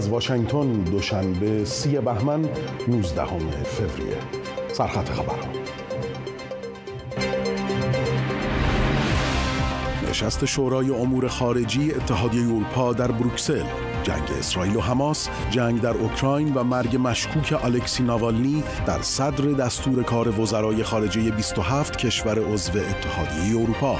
از واشنگتن دوشنبه سی بهمن 19 فوریه. سرخط خبرها. نشست شورای امور خارجی اتحادیه اروپا در بروکسل. جنگ اسرائیل و حماس، جنگ در اوکراین و مرگ مشکوک الکسی ناوالنی در صدر دستور کار وزرای خارجه 27 کشور عضو اتحادیه اروپا.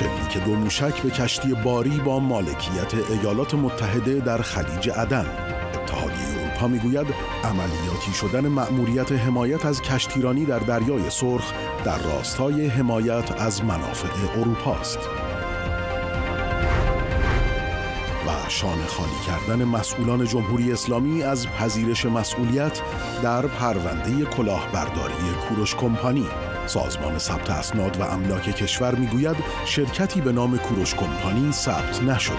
شلیک دو موشک به کشتی باری با مالکیت ایالات متحده در خلیج عدن اتحادیه اروپا می‌گوید عملیاتی شدن مأموریت حمایت از کشتیرانی در دریای سرخ در راستای حمایت از منافع اروپا است. و شانه خالی کردن مسئولان جمهوری اسلامی از پذیرش مسئولیت در پرونده کلاهبرداری کوروش کمپانی سازمان ثبت اسناد و املاک کشور می‌گوید شرکتی به نام کوروش کمپانی ثبت نشده.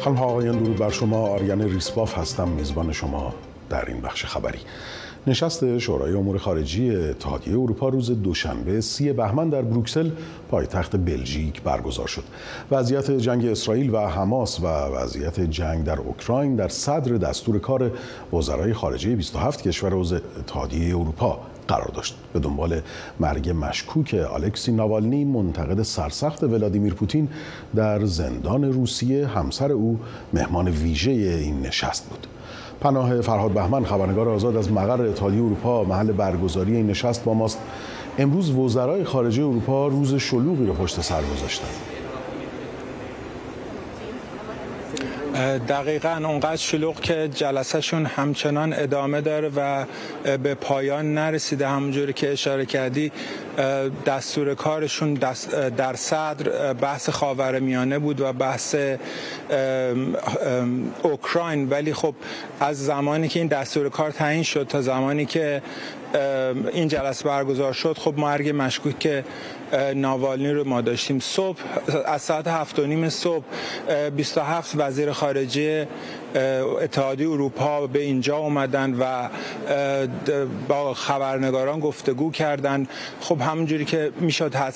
خانم آقایان درود بر شما. آریان ریسباف هستم. میزبان شما در این بخش خبری. نشست شورای امور خارجی اتحادیه اروپا روز دوشنبه سی بهمن در بروکسل پایتخت بلژیک برگزار شد. وضعیت جنگ اسرائیل و حماس و وضعیت جنگ در اوکراین در صدر دستور کار وزرای خارجه 27 کشور عضو اتحادیه اروپا قرار داشت به دنبال مرگ مشکوک الکسی ناوالنی منتقد سرسخت ولادیمیر پوتین در زندان روسیه همسر او مهمان ویژه این نشست بود پناه فرهاد بهمن خبرنگار آزاد از مقر اتحادیه اروپا محل برگزاری این نشست با ماست. امروز وزرای خارجه اروپا روز شلوغی رو پشت سر گذاشتند دقیقا اونقدر شلوغ که جلسهشون همچنان ادامه داره و به پایان نرسیده. همونجوری که اشاره کردی دستور کارشون در صدر بحث خاور میانه بود و بحث اوکراین. ولی خب از زمانی که این دستور کار تعیین شد تا زمانی که این جلسه برگزار شد خب مرگ مشکوک که ناوالنی رو ما داشتیم. صبح از ساعت هفت و نیم صبح 27 وزیر خارجه اتحادیه اروپا به اینجا اومدن و با خبرنگاران گفتگو کردن. خب همونجوری که می‌شد حد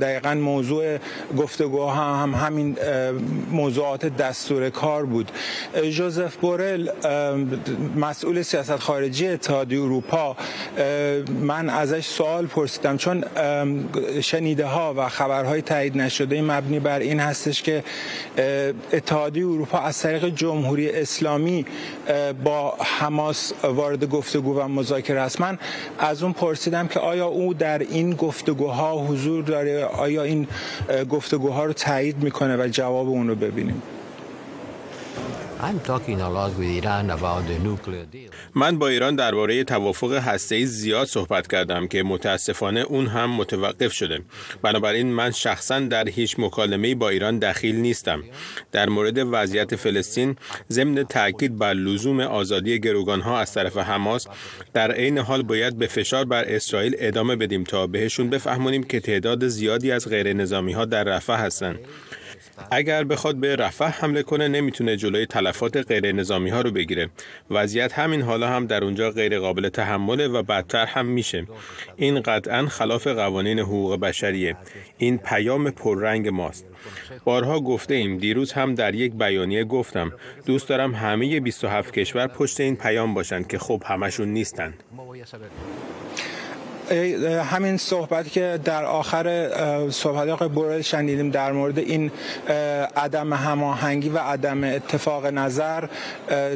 دقیقا موضوع گفتگو هم, هم همین موضوعات دستور کار بود. جوزف بورل مسئول سیاست خارجی اتحادیه اروپا من ازش سوال پرسیدم. چون شنیده ها و خبرهای تایید نشده مبنی بر این هستش که اتحادیه اروپا از طریق جمهوری اسلامی با حماس وارد گفتگو و مذاکره است. من از اون پرسیدم که آیا او در این گفتگوها حضور داره؟ آیا این گفتگوها رو تایید می‌کنه و جواب اون رو ببینیم؟ من با ایران درباره توافق هسته‌ای زیاد صحبت کردم که متاسفانه اون هم متوقف شده. بنابراین من شخصا در هیچ مکالمه‌ای با ایران دخیل نیستم. در مورد وضعیت فلسطین ضمن تاکید بر لزوم آزادی گروگانها از طرف حماس در عین حال باید به فشار بر اسرائیل ادامه بدیم تا بهشون بفهمونیم که تعداد زیادی از غیر نظامی ها در رفح هستند. اگر بخواد به رفح حمله کنه نمی‌تونه جلوی تلفات غیر نظامی ها رو بگیره. وضعیت همین حالا هم در اونجا غیر قابل تحمله و بدتر هم میشه. این قطعا خلاف قوانین حقوق بشریه. این پیام پررنگ ماست. بارها گفته ایم دیروز هم در یک بیانیه گفتم. دوست دارم همه 27 کشور پشت این پیام باشند که خب همشون نیستند همین صحبت که در آخر صحبت آقای بورل شنیدیم در مورد این عدم هماهنگی و عدم اتفاق نظر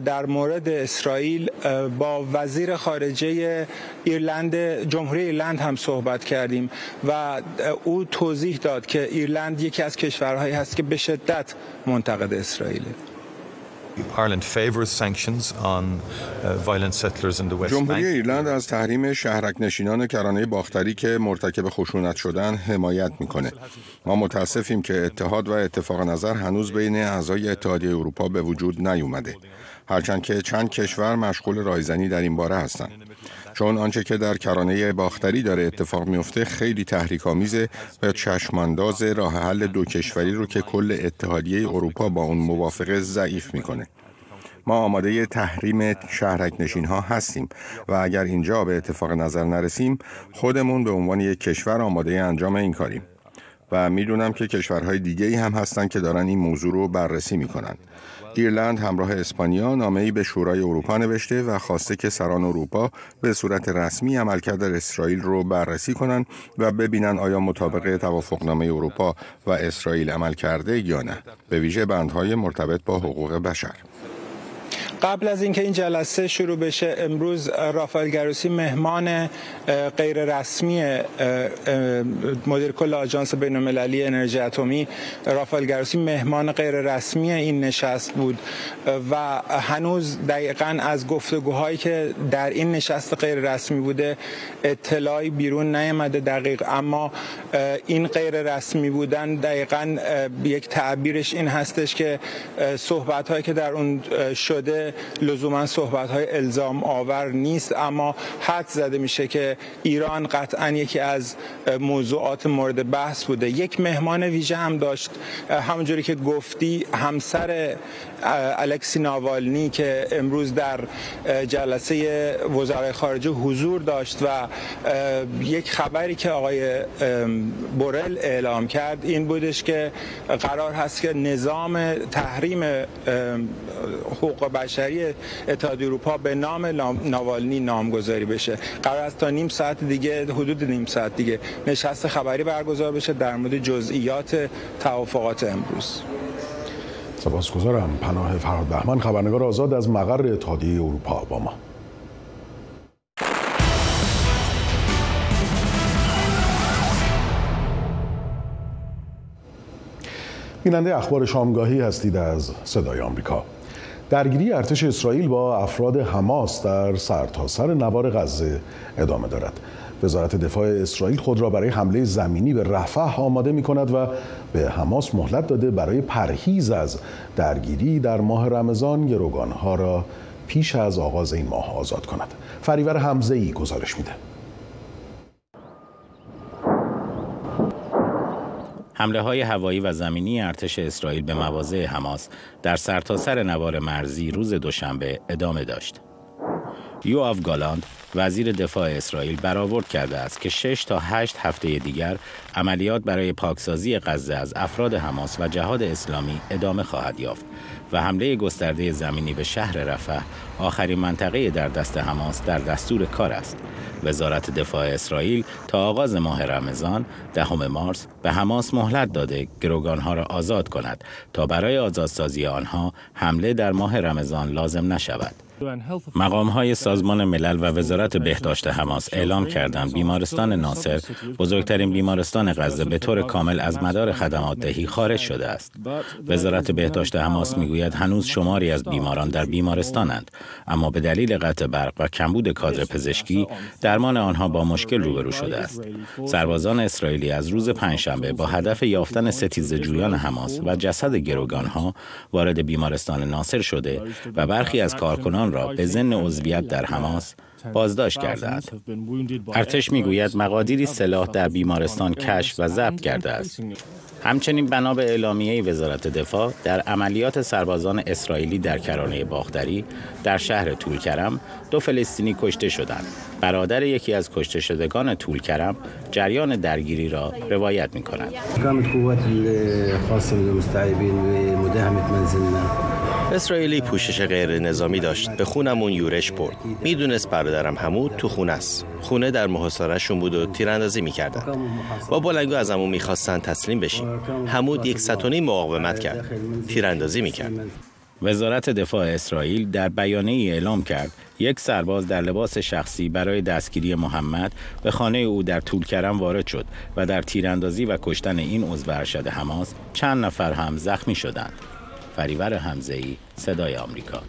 در مورد اسرائیل با وزیر خارجه ایرلند جمهوری ایرلند هم صحبت کردیم و او توضیح داد که ایرلند یکی از کشورهایی هست که به شدت منتقد اسرائیله. جمهوری ایرلند از تحریم شهرک نشینان کرانه باختری که مرتکب خشونت شدن حمایت می‌کنه. ما متاسفیم که اتحاد و اتفاق نظر هنوز بین اعضای اتحادیه اروپا به وجود نیومده. هرچند که چند کشور مشغول رایزنی در این باره هستند. چون آنچه که در کرانه باختری داره اتفاق میفته خیلی تحریک آمیزه و چشمانداز راه حل دو کشوری رو که کل اتحادیه اروپا با اون موافقه ضعیف می‌کنه. ما آماده تحریم شهرک نشین ها هستیم و اگر اینجا به اتفاق نظر نرسیم خودمون به عنوان یک کشور آماده انجام این کاریم. و می‌دونم که کشورهای دیگه ای هم هستن که دارن این موضوع رو بررسی می‌کنن. ایرلند همراه اسپانیا نامه‌ای به شورای اروپا نوشته و خواسته که سران اروپا به صورت رسمی عملکرد اسرائیل رو بررسی کنند و ببینن آیا مطابق توافقنامه اروپا و اسرائیل عمل کرده یا نه به ویژه بندهای مرتبط با حقوق بشر. قبل از اینکه این جلسه شروع بشه امروز رافائل گروسی مهمان غیر رسمی مدیر کل آژانس بین المللی انرژی اتمی رافائل گروسی مهمان غیر رسمی این نشست بود. و هنوز دقیقا از گفتگوهایی که در این نشست غیر رسمی بوده اطلاعی بیرون نیامده دقیق. اما این غیر رسمی بودن دقیقا یک تعبیرش این هستش که صحبت هایی که در اون شده لزوما صحبت های الزام آور نیست اما حد زده میشه که ایران قطعا یکی از موضوعات مورد بحث بوده. یک مهمان ویژه هم داشت. همونجوری که گفتی همسر الکسی ناوالنی که امروز در جلسه وزرای خارجه حضور داشت و یک خبری که آقای بورل اعلام کرد این بودش که قرار هست که نظام تحریم حقوق بشری اتحادیه اروپا به نام ناوالنی نامگذاری بشه. قرار است تا نیم ساعت دیگه حدود نیم ساعت دیگه نشست خبری برگزار بشه در مورد جزئیات توافقات امروز. سپاسگزارم پناه فراد بهمن خبرنگار آزاد از مقر اتحادیه اروپا با ما. بیننده اخبار شامگاهی هستید از صدای آمریکا. درگیری ارتش اسرائیل با افراد حماس در سرتاسر نوار غزه ادامه دارد. وزارت دفاع اسرائیل خود را برای حمله زمینی به رفح آماده می کند و به حماس مهلت داده برای پرهیز از درگیری در ماه رمضان گروگانها را پیش از آغاز این ماه آزاد کند. فریور حمزه ای گزارش میده. حمله های هوایی و زمینی ارتش اسرائیل به مواضع حماس در سرتاسر سر نوار مرزی روز دوشنبه ادامه داشت. یوآف گالاند وزیر دفاع اسرائیل برآورد کرده است که 6 تا 8 هفته دیگر عملیات برای پاکسازی غزه از افراد حماس و جهاد اسلامی ادامه خواهد یافت و حمله گسترده زمینی به شهر رفح آخرین منطقه در دست حماس در دستور کار است. وزارت دفاع اسرائیل تا آغاز ماه رمضان دهم مارس به حماس مهلت داده گروگانها را آزاد کند تا برای آزادسازی آنها حمله در ماه رمضان لازم نشود. مقام های سازمان ملل و وزارت بهداشت حماس اعلام کردند بیمارستان ناصر بزرگترین بیمارستان غزه به طور کامل از مدار خدمات دهی خارج شده است. وزارت بهداشت حماس می‌گوید هنوز شماری از بیماران در بیمارستانند اما به دلیل قطع برق و کمبود کادر پزشکی درمان آنها با مشکل روبرو شده است. سربازان اسرائیلی از روز پنجشنبه با هدف یافتن ستیز جویان حماس و جسد گروگانها وارد بیمارستان ناصر شده و برخی از کارکنان را به ضمن عضویت در حماس بازداشت کردند. ارتش می‌گوید مقادیری سلاح در بیمارستان کشف و ضبط کرده است. همچنین بنا به اعلامیه وزارت دفاع در عملیات سربازان اسرائیلی در کرانه باختری در شهر طولکرم دو فلسطینی کشته شدند. برادر یکی از کشته شدگان طولکرم جریان درگیری را روایت می کند. اسرائیلی پوشش غیر نظامی داشت به خونمون یورش برد می‌دونست برادرم حمود تو خونه است. خونه در محاصرهشون بود و تیراندازی می‌کردن. با بلنگو از همون می‌خواستن تسلیم بشیم. حمود یک ستونی مقاومت کرد. تیراندازی می‌کرد. وزارت دفاع اسرائیل در بیانیه ای اعلام کرد یک سرباز در لباس شخصی برای دستگیری محمد به خانه او در طولکرم وارد شد و در تیراندازی و کشتن این عضو ارشد حماس چند نفر هم زخمی شدند. فریور همزهی صدای آمریکا.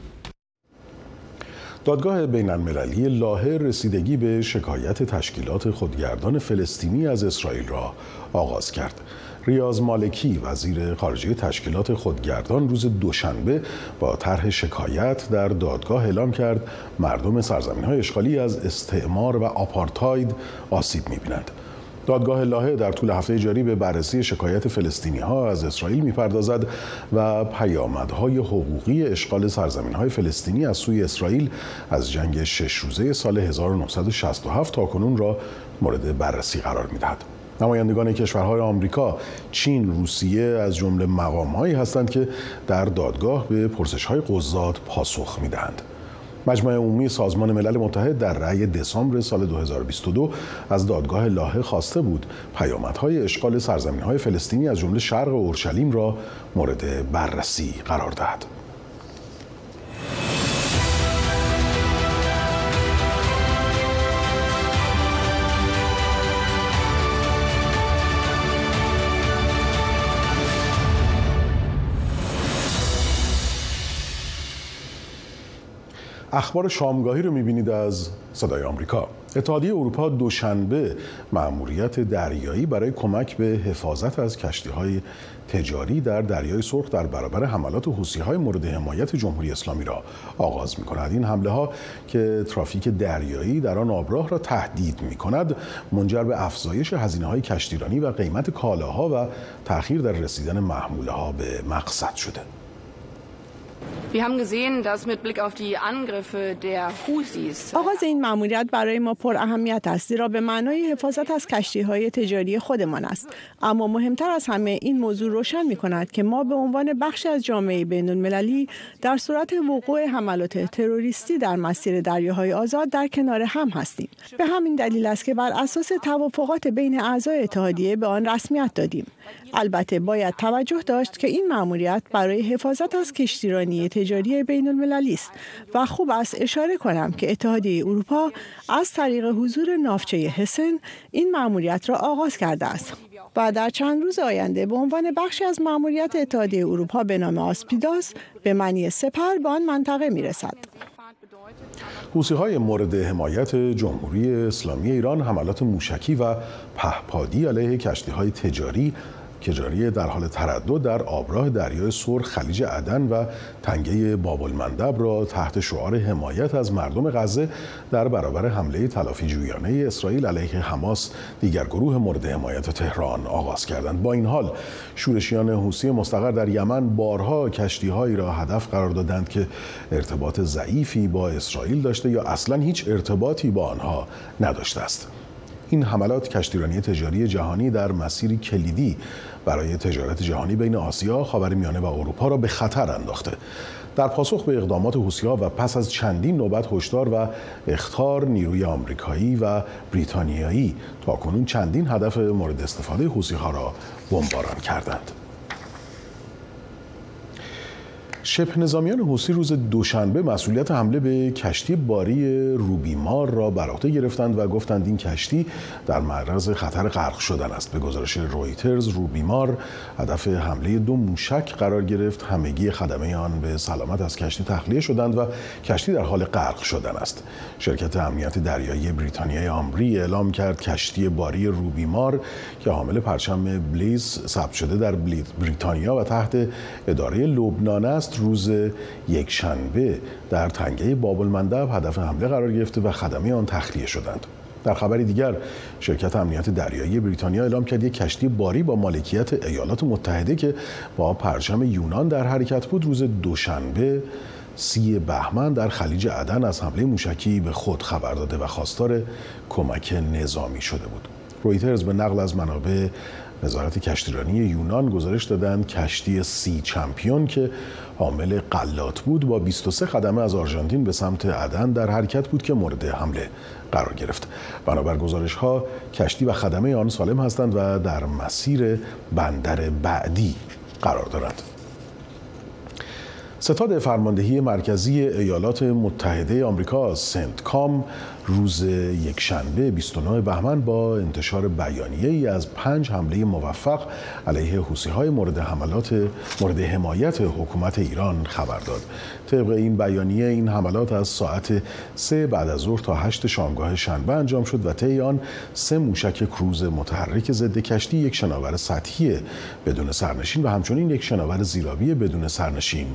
دادگاه بین المللی لاهر رسیدگی به شکایت تشکیلات خودگردان فلسطینی از اسرائیل را آغاز کرد. ریاض مالکی وزیر خارجه تشکیلات خودگردان روز دوشنبه با طرح شکایت در دادگاه اعلام کرد مردم سرزمین های اشغالی از استعمار و آپارتاید آسیب می‌بینند. دادگاه لاهه در طول هفته جاری به بررسی شکایت فلسطینی ها از اسرائیل می‌پردازد و پیامدهای حقوقی اشغال سرزمین های فلسطینی از سوی اسرائیل از جنگ شش روزه سال 1967 تا کنون را مورد بررسی قرار می‌دهد. نمایندگان کشورهای آمریکا، چین، روسیه از جمله مقامهایی هستند که در دادگاه به پرسش‌های قضات پاسخ می‌دهند. مجمع عمومی سازمان ملل متحد در رأی دسامبر سال 2022 از دادگاه لاهه خواسته بود پیامدهای اشغال سرزمین‌های فلسطینی از جمله شرق اورشلیم را مورد بررسی قرار دهد. اخبار شامگاهی رو می‌بینید از صدای آمریکا اتحادیه اروپا دوشنبه مأموریت دریایی برای کمک به حفاظت از کشتی های تجاری در دریای سرخ در برابر حملات حوسی های مورد حمایت جمهوری اسلامی را آغاز می کند. این حمله ها که ترافیک دریایی در آن آبراه را تهدید می کند منجر به افزایش هزینه های کشتیرانی و قیمت کالاها و تأخیر در رسیدن محموله ها به مقصد شده. Wir haben gesehen, dass mit Blick auf die Angriffe der Husis آغاز این مأموریت برای ما پر اهمیت است زیرا به معنای حفاظت از کشتی های تجاری خودمان است. اما مهمتر از همه این موضوع روشن می کند که ما به عنوان بخشی از جامعه بین المللی در صورت وقوع حملات تروریستی در مسیر دریاهای آزاد در کنار هم هستیم. به همین دلیل است که بر اساس توافقات بین اعضای اتحادیه به آن رسمیت دادیم. البته باید توجه داشت که این مأموریت برای حفاظت از کشتیرانی تجاری بین المللی است و خوب است اشاره کنم که اتحادیه اروپا از طریق حضور نافچه حسن این مأموریت را آغاز کرده است و در چند روز آینده به عنوان بخشی از مأموریت اتحادیه اروپا به نام آسپیداس به معنی سپر به آن منطقه می رسد. حوسی های مورد حمایت جمهوری اسلامی ایران حملات موشکی و پهپادی علیه کشتی های تجاری که در حال تردد در آبراه دریای سرخ خلیج عدن و تنگه باب المندب را تحت شعار حمایت از مردم غزه در برابر حمله تلافی جویانه اسرائیل علیه حماس دیگر گروه مورد حمایت تهران آغاز کردند. با این حال شورشیان حوسی مستقر در یمن بارها کشتیهایی را هدف قرار دادند که ارتباط ضعیفی با اسرائیل داشته یا اصلا هیچ ارتباطی با آنها نداشته است. این حملات کشتیرانی تجاری جهانی در مسیری کلیدی برای تجارت جهانی بین آسیا، خاورمیانه و اروپا را به خطر انداخته. در پاسخ به اقدامات حوثی‌ها و پس از چندین نوبت هشدار و اختار نیروی آمریکایی و بریتانیایی کنون چندین هدف مورد استفاده حوثی‌ها را بمباران کردند. شبه نظامیان حوسی روز دوشنبه مسئولیت حمله به کشتی باری روبیمار را بر عهده گرفتند و گفتند این کشتی در معرض خطر غرق شدن است. به گزارش رویترز روبیمار هدف حمله دو موشک قرار گرفت. همگی خدمه آن به سلامت از کشتی تخلیه شدند و کشتی در حال غرق شدن است. شرکت امنیت دریایی بریتانیای آمری اعلام کرد کشتی باری روبیمار که حامل پرچم بلیز ثبت شده در بریتانیا و تحت اداره لبنان است روز یک شنبه در تنگه باب المندب هدف حمله قرار گرفته و خدمه آن تخلیه شدند. در خبری دیگر شرکت امنیت دریایی بریتانیا اعلام کرد یک کشتی باری با مالکیت ایالات متحده که با پرچم یونان در حرکت بود روز دوشنبه سی بهمن در خلیج عدن از حمله موشکی به خود خبر داده و خواستار کمک نظامی شده بود. رویترز به نقل از منابع وزارت کشتیرانی یونان گزارش دادند کشتی سی چمپیون که حامل قلات بود با 23 خدمه از آرژانتین به سمت عدن در حرکت بود که مورد حمله قرار گرفت. بنابر گزارش ها کشتی و خدمه آن سالم هستند و در مسیر بندر بعدی قرار دارند. ستاد فرماندهی مرکزی ایالات متحده آمریکا سنت کام روز یکشنبه 29 بهمن با انتشار بیانیه ای از پنج حمله موفق علیه حوسی های مورد حملات مورد حمایت حکومت ایران خبر داد. طبق این بیانیه این حملات از ساعت سه بعد از ظهر تا هشت شامگاه شنبه انجام شد و طی آن سه موشک کروز متحرک ضد کشتی یک شناور سطحی بدون سرنشین و همچنین یک شناور زیرابی بدون سرنشین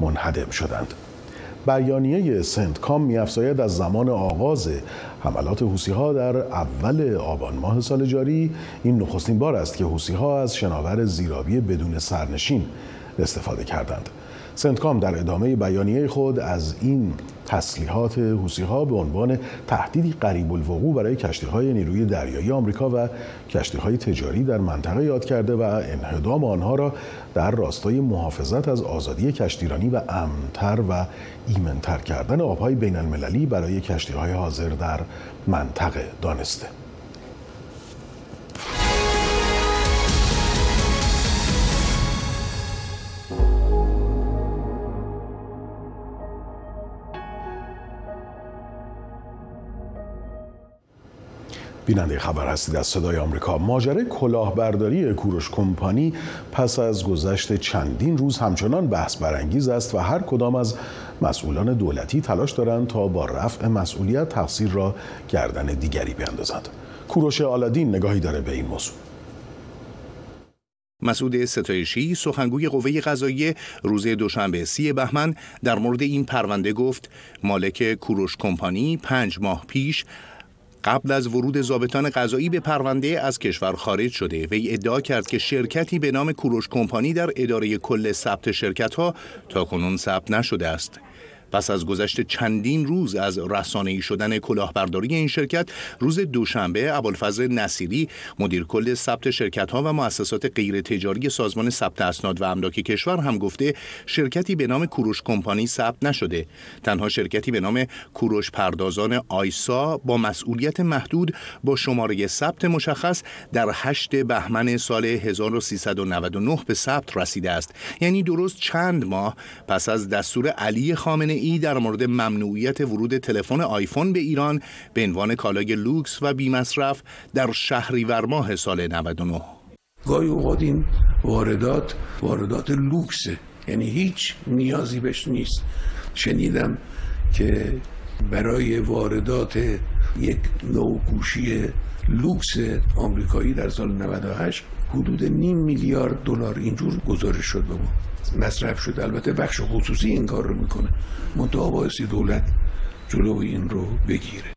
منهدم شدند. بیانیه سنتکام میافزاید از زمان آغاز حملات حوسی ها در اول آبان ماه سال جاری این نخستین بار است که حوسی ها از شناور زیرابی بدون سرنشین استفاده کردند. سنتکام در ادامه بیانیه خود از این تسلیحات حوسی ها به عنوان تهدیدی قریب الوقوع برای کشتی های نیروی دریایی آمریکا و کشتی های تجاری در منطقه یاد کرده و انهدام آنها را در راستای محافظت از آزادی کشتیرانی و امنتر و ایمنتر کردن آبهای بین المللی برای کشتی های حاضر در منطقه دانسته. بیننده خبر هستید از صدای آمریکا. ماجرای کلاهبرداری کوروش کمپانی پس از گذشت چندین روز همچنان بحث برانگیز است و هر کدام از مسئولان دولتی تلاش دارند تا با رفع مسئولیت تقصیر را گردن دیگری بیندازند کوروش آلادین نگاهی داره به این موضوع. مسعود ستایشی سخنگوی قوه قضاییه روز دوشنبه سی بهمن در مورد این پرونده گفت مالک کوروش کمپانی پنج ماه پیش قبل از ورود ضابطان قضایی به پرونده از کشور خارج شده وی ادعا کرد که شرکتی به نام کوروش کمپانی در اداره کل ثبت شرکت ها تا کنون ثبت نشده است. پس از گذشت چندین روز از رسانه‌ای شدن کلاهبرداری این شرکت روز دوشنبه ابوالفضل نصیری مدیر کل ثبت شرکت ها و مؤسسات غیر تجاری سازمان ثبت اسناد و املاک کشور هم گفته شرکتی به نام کوروش کمپانی ثبت نشده. تنها شرکتی به نام کوروش پردازان آیسا با مسئولیت محدود با شماره ثبت مشخص در 8 بهمن سال 1399 به ثبت رسیده است. یعنی درست چند ماه پس از دستور علی خامنه ای در مورد ممنوعیت ورود تلفن آیفون به ایران به عنوان کالای لوکس و بیمصرف در شهریور ماه سال 99 گاهی اوقات این واردات واردات لوکسه. یعنی هیچ نیازی بهش نیست. شنیدم که برای واردات یک نوع گوشی لوکس آمریکایی در سال 98 حدود نیم میلیارد دلار اینجور گزارش شد. به مصرف شده. البته بخش خصوصی این کار رو می‌کنه. منتها بایستی دولت جلو این رو بگیره.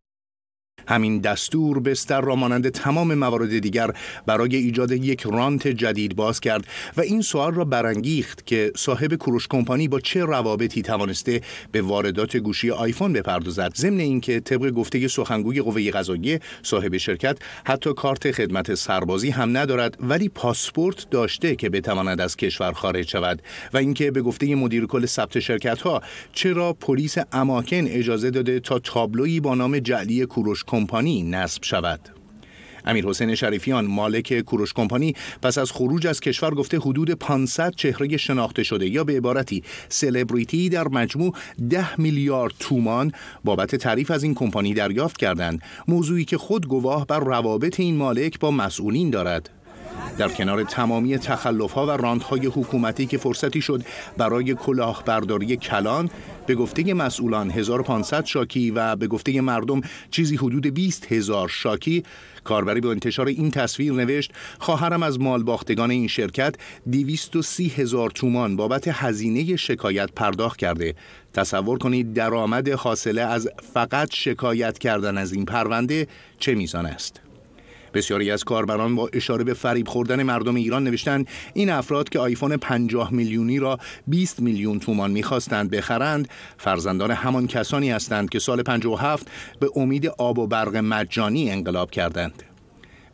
همین دستور بستر را مانند تمام موارد دیگر برای ایجاد یک رانت جدید باز کرد و این سوال را برانگیخت که صاحب کوروش کمپانی با چه روابطی توانسته به واردات گوشی آیفون بپردازد. ضمن اینکه طبق گفته سخنگوی قوه قضاییه صاحب شرکت حتی کارت خدمت سربازی هم ندارد ولی پاسپورت داشته که بتواند از کشور خارج شود. و اینکه به گفته مدیر کل ثبت شرکت ها چرا پلیس اماکن اجازه داده تا تابلویی با نام جعلی کوروش کمپانی نصب شود. امیر حسین شریفیان مالک کوروش کمپانی پس از خروج از کشور گفته حدود 500 چهره شناخته شده یا به عبارتی سلبریتی در مجموع 10 میلیارد تومان بابت تعریف از این کمپانی دریافت کردند. موضوعی که خود گواه بر روابط این مالک با مسئولین دارد. در کنار تمامی تخلف ها و راند های حکومتی که فرصتی شد برای کلاهبرداری کلان به گفته مسئولان 1500 شاکی و به گفته مردم چیزی حدود 20 هزار شاکی کاربری با انتشار این تصویر نوشت خواهرم از مال باختگان این شرکت 230 هزار تومان بابت هزینه شکایت پرداخت کرده. تصور کنید درآمد حاصله از فقط شکایت کردن از این پرونده چه میزان است. بسیاری از کاربران با اشاره به فریب خوردن مردم ایران نوشتند این افراد که آیفون 50 میلیونی را 20 میلیون تومان می‌خواستند بخرند فرزندان همان کسانی هستند که سال 57 به امید آب و برق مجانی انقلاب کردند.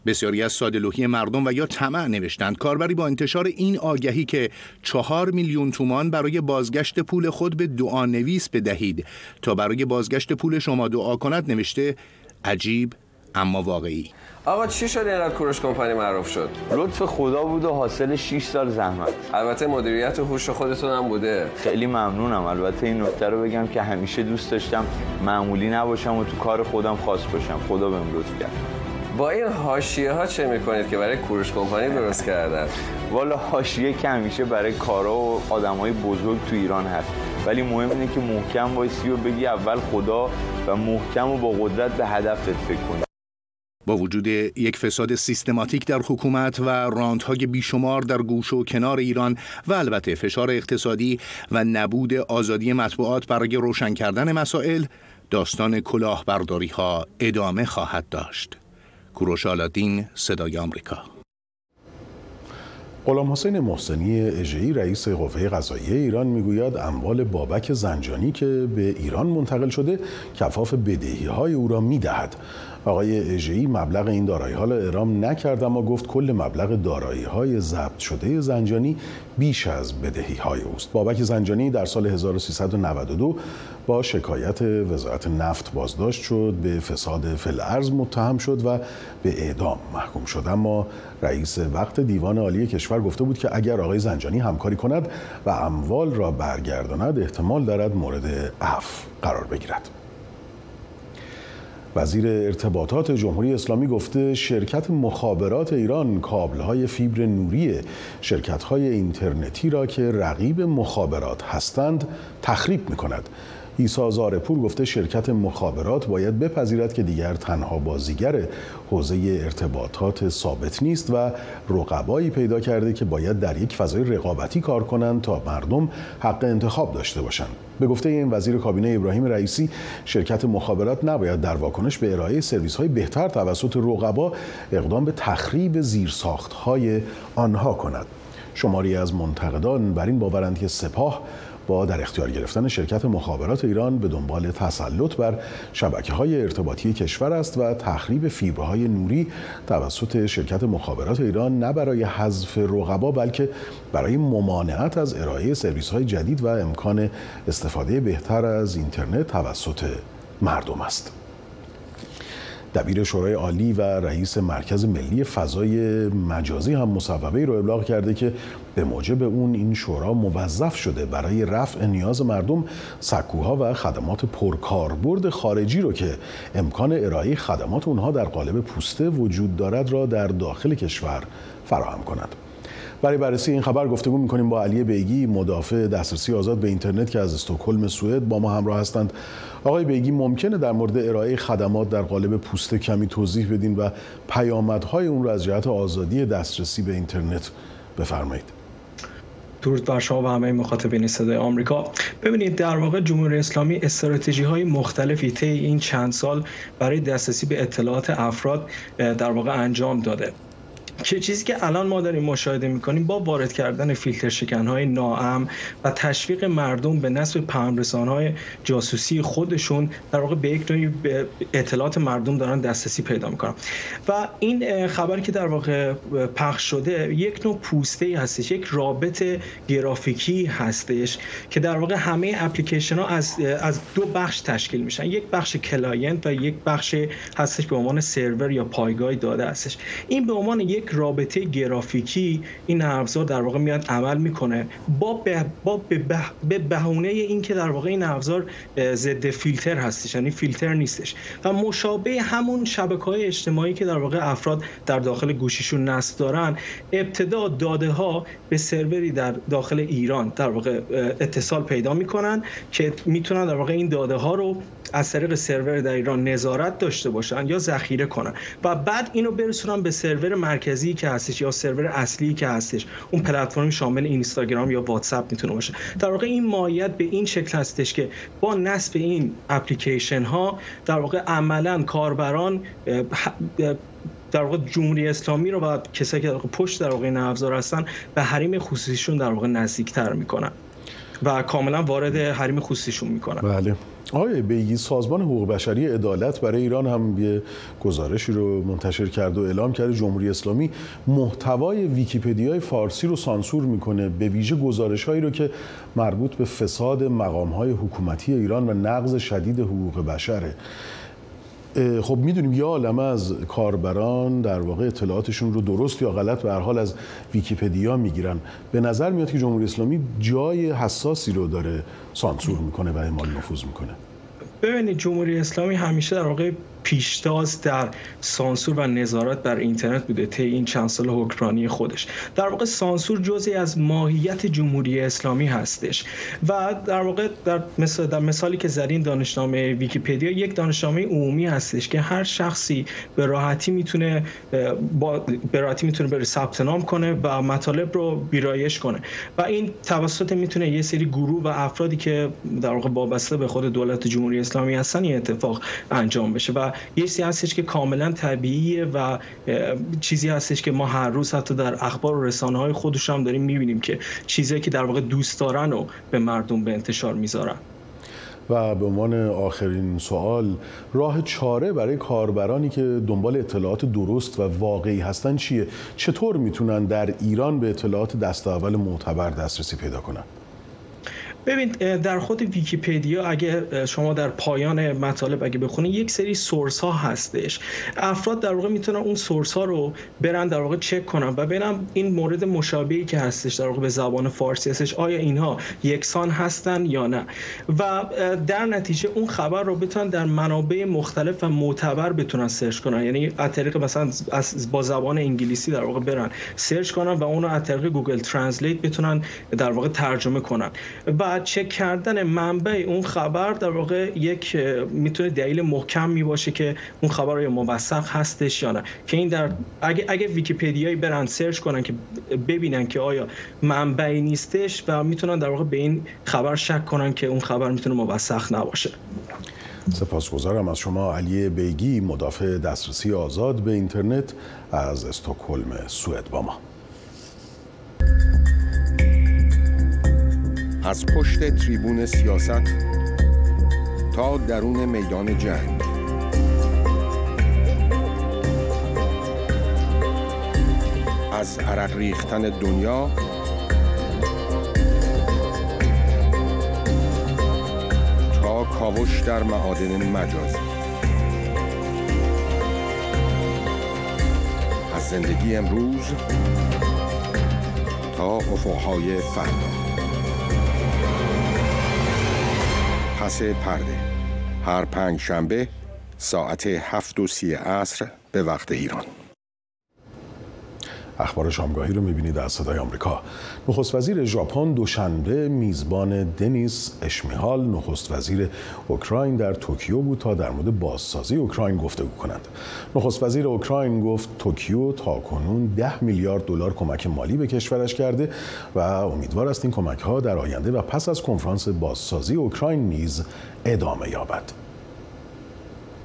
بسیاری از سادلوهی مردم و یا طمع نوشتند کاربری با انتشار این آگهی که چهار میلیون تومان برای بازگشت پول خود به دعا نویس بدهید تا برای بازگشت پول شما دعا کند نوشته عجیب اما واقعی. آقا چی شد اینقدر کوروش کمپانی معروف شد؟ لطف خدا بود و حاصل 6 سال زحمت. البته مدیریت هوش خودتون هم بوده. خیلی ممنونم. البته این نکته رو بگم که همیشه دوست داشتم معمولی نباشم و تو کار خودم خاص باشم. خدا بهم لطف کرد. با این حاشیه ها چه می‌کنید که برای کوروش کمپانی درست کردن؟ والا حاشیه که همیشه برای کارا و آدمای بزرگ تو ایران هست. ولی مهم اینه که محکم وایسی و بگی اول خدا و محکم و با قدرت به هدفت فکر کنی. با وجود یک فساد سیستماتیک در حکومت و راندهای بیشمار در گوش و کنار ایران و البته فشار اقتصادی و نبود آزادی مطبوعات برای روشن کردن مسائل داستان کلاهبرداری ها ادامه خواهد داشت. کوروش آلادین صدای آمریکا غلام حسین محسنی اژه‌ای رئیس قوه قضاییه ایران می‌گوید اموال بابک زنجانی که به ایران منتقل شده کفاف بدهی های او را می‌دهد آقای اژه‌ای مبلغ این دارایی. ها را نکرد اما گفت کل مبلغ دارایی های ضبط شده زنجانی بیش از بدهی های اوست. بابک زنجانی در سال 1392 با شکایت وزارت نفت بازداشت شد به فساد فلارز متهم شد و به اعدام محکوم شد. اما رئیس وقت دیوان عالی کشور گفته بود که اگر آقای زنجانی همکاری کند و اموال را برگرداند احتمال دارد مورد عفو قرار بگیرد. وزیر ارتباطات جمهوری اسلامی گفته شرکت مخابرات ایران کابل‌های فیبر نوری شرکت‌های اینترنتی را که رقیب مخابرات هستند تخریب می‌کند. ایسا زارپور گفته شرکت مخابرات باید بپذیرد که دیگر تنها بازیگر حوزه ارتباطات ثابت نیست و رقبایی پیدا کرده که باید در یک فضای رقابتی کار کنند تا مردم حق انتخاب داشته باشند به گفته این وزیر کابینه ابراهیم رئیسی شرکت مخابرات نباید در واکنش به ارائه سرویس های بهتر توسط رقبا اقدام به تخریب زیرساخت های آنها کند. شماری از منتقدان بر این باورند که سپاه با در اختیار گرفتن شرکت مخابرات ایران به دنبال تسلط بر شبکه های ارتباطی کشور است و تخریب فیبرهای نوری توسط شرکت مخابرات ایران نه برای حذف رقبا بلکه برای ممانعت از ارائه سرویس های جدید و امکان استفاده بهتر از اینترنت توسط مردم است. دبیر شورای عالی و رئیس مرکز ملی فضای مجازی هم مصوبه رو ابلاغ کرده که به موجب اون این شورا موظف شده برای رفع نیاز مردم سکوها و خدمات پرکاربرد خارجی رو که امکان ارائه خدمات اونها در قالب پوسته وجود دارد را در داخل کشور فراهم کند. برای بررسی این خبر گفتگو می‌کنیم با علی بیگی مدافع دسترسی آزاد به اینترنت که از استکهلم سوئد با ما همراه هستند آقای بیگی ممکنه در مورد ارائه خدمات در قالب پوسته کمی توضیح بدین و پیامدهای اون رو از جهت آزادی دسترسی به اینترنت بفرمایید. درود بر شما و همه مخاطبین صدای آمریکا. ببینید در واقع جمهوری اسلامی استراتژی های مختلفی طی این چند سال برای دسترسی به اطلاعات افراد در واقع انجام داده. چه چیزی که الان ما داریم مشاهده می‌کنیم با وارد کردن فیلتر شکن های ناام و تشویق مردم به نصب های جاسوسی خودشون در واقع به یک نوعی اطلاعات مردم دارن دسترسی پیدا می‌کنن. و این خبری که در واقع پخش شده یک نوع پوسته هستش یک رابط گرافیکی هستش که در واقع همه اپلیکیشن ها از از دو بخش تشکیل میشن. یک بخش client و یک بخش هستش به عنوان سرور یا پایگاه داده هستش. این به عنوان یک رابط گرافیکی این ابزار در واقع میاد عمل می‌کنه. با به با به بهونه اینکه در واقع این ابزار ضد فیلتر هستش یعنی فیلتر نیستش. و مشابه همون شبکه های اجتماعی که در واقع افراد در داخل گوشیشون نصب دارن ابتدا داده ها به سروری در داخل ایران در واقع اتصال پیدا می‌کنن که می‌تونن در واقع این داده ها رو از طریق سرور در ایران نظارت داشته باشن یا ذخیره کنن و بعد اینو برسونن به سرور مرکزی که هستش یا سرور اصلی که هستش. اون پلتفرم شامل اینستاگرام یا واتساپ می‌تونه باشه. در واقع این مایت به این شکل هستش که با نصب این اپلیکیشن ها در واقع عملا کاربران در واقع جمهوری اسلامی رو و کسایی که در واقع پشت در واقع این افزار هستن به حریم خصوصیشون در واقع نزدیکتر می‌کنن و کاملا وارد حریم خصوصیشون می‌کنن. بله. آقای بیگی سازمان حقوق بشری عدالت برای ایران هم یه گزارشی رو منتشر کرد و اعلام کرده جمهوری اسلامی محتوای ویکیپدیای فارسی رو سانسور می‌کنه به ویژه گزارش هایی رو که مربوط به فساد مقام های حکومتی ایران و نقض شدید حقوق بشره. خب می‌دونیم یه عالمه از کاربران در واقع اطلاعاتشون رو درست یا غلط به هر حال از ویکیپدیا می‌گیرن. به نظر میاد که جمهوری اسلامی جای حساسی رو داره سانسور می‌کنه و اعمال نفوذ می‌کنه. ببینید جمهوری اسلامی همیشه در واقع پیشتاز در سانسور و نظارت بر اینترنت بوده طی این چند سال حکمرانی خودش. در واقع سانسور جزئی از ماهیت جمهوری اسلامی هستش. و در واقع در, مثال در مثالی که زدین دانشنامه ویکیپدیا یک دانشنامه عمومی هستش که هر شخصی به راحتی می‌تونه با به راحتی می‌تونه بره ثبت نام کنه و مطالب رو ویرایش کنه. و این توسط می‌تونه یه سری گروه و افرادی که در واقع وابسته به خود دولت جمهوری اسلامی هستن این اتفاق انجام بشه و یه چیزی هستش که کاملا طبیعیه و چیزی هستش که ما هر روز حتی در اخبار و رسانه های خودش هم داریم می‌بینیم که چیزی که در واقع دوست دارن و به مردم به انتشار می‌ذارن و به عنوان آخرین سوال راه چاره برای کاربرانی که دنبال اطلاعات درست و واقعی هستن چیه؟ چطور می‌تونن در ایران به اطلاعات دست اول معتبر دسترسی پیدا کنن؟ ببین در خود ویکیپدیا اگه شما در پایان مطالب اگه بخونید یک سری سورس ها هستش. افراد در واقع می‌تونن اون سورس ها رو برن در واقع چک کنن و ببینم این مورد مشابهی که هستش در واقع به زبان فارسی هستش آیا اینها یکسان هستن یا نه. و در نتیجه اون خبر رو بتونن در منابع مختلف و معتبر بتونن search کنن. یعنی از طریق مثلا با زبان انگلیسی در واقع برن search کنن و اون رو از طریق Google Translate بتونن در واقع ترجمه کنن. و چک کردن منبع اون خبر در واقع یک می‌تونه دلیل محکم می باشه که اون خبر یا موثق هستش یا نه. که این در اگه اگه ویکی‌پدیایی برن search کنن که ببینن که آیا منبعی نیستش و می‌تونن در واقع به این خبر شک کنن که اون خبر می‌تونه موثق نباشه. سپاسگزارم از شما علی بیگی مدافع دسترسی آزاد به اینترنت از استکهلم سوئد با ما. از پشت تریبون سیاست تا درون میدان جنگ. از عرق ریختن دنیا تا کاوش در معادن مجازی از زندگی امروز تا افقهای فردا. پس پرده. هر پنج شنبه ساعت هفت و سی عصر به وقت ایران. اخبار شامگاهی رو می‌بینید از صدای آمریکا. نخست وزیر ژاپن دوشنبه میزبان دنیس اشمیهال نخست وزیر اوکراین در توکیو بود تا در مورد بازسازی اوکراین گفتگو کنند. نخست وزیر اوکراین گفت توکیو تا کنون 10 میلیارد دلار کمک مالی به کشورش کرده و امیدوار است این کمک ها در آینده و پس از کنفرانس بازسازی اوکراین نیز ادامه یابد.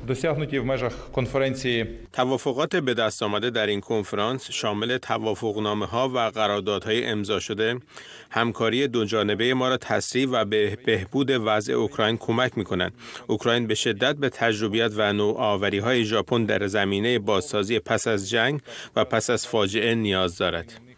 досягнуті в межах конференції توافقات به دست آمده در این کنفرانس شامل توافقنامه ها و قراردادهای امضا شده همکاری دو جانبه ما را تسریع و به بهبود وضع اوکراین کمک می کنند اوکراین به شدت به تجربیت و نوآوری های ژاپن در زمینه بازسازی پس از جنگ و پس از فاجعه نیاز دارد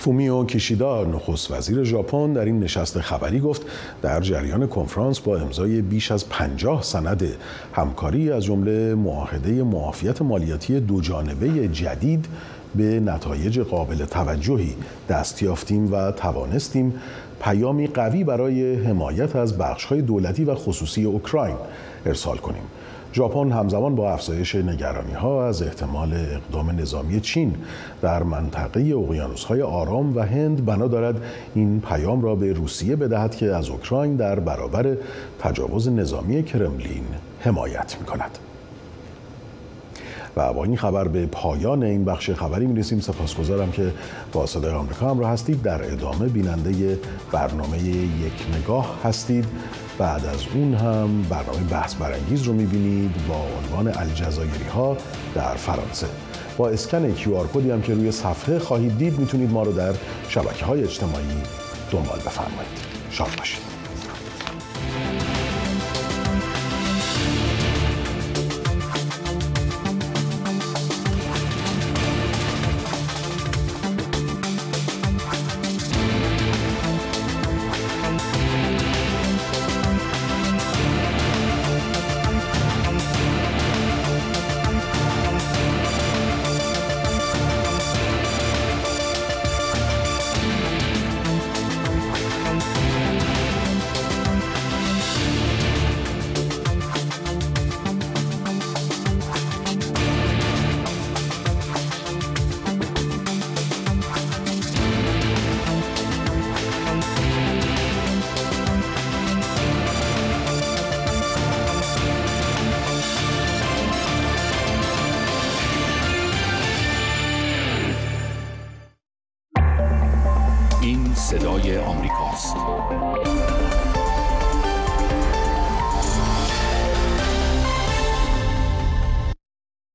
فومیو کیشیدا نخست وزیر ژاپن در این نشست خبری گفت در جریان کنفرانس با امضای بیش از 50 سند همکاری از جمله معاهده معافیت مالیاتی دو جانبه جدید به نتایج قابل توجهی دست یافتیم و توانستیم پیامی قوی برای حمایت از بخش‌های دولتی و خصوصی اوکراین ارسال کنیم. ژاپن همزمان با افزایش نگرانی ها از احتمال اقدام نظامی چین در منطقه اقیانوس های آرام و هند بنا دارد این پیام را به روسیه بدهد که از اوکراین در برابر تجاوز نظامی کرملین حمایت می کند. و با این خبر به پایان این بخش خبری می رسیم سپاسگزارم که با صدای آمریکا را هستید. در ادامه بیننده برنامه یک نگاه هستید. بعد از اون هم برنامه بحث برانگیز رو می‌بینید با عنوان الجزایری ها در فرانسه. با اسکن کیو آر کدی هم که روی صفحه خواهید دید می‌تونید ما رو در شبکه های اجتماعی دنبال بفرمایید. شاد باشید.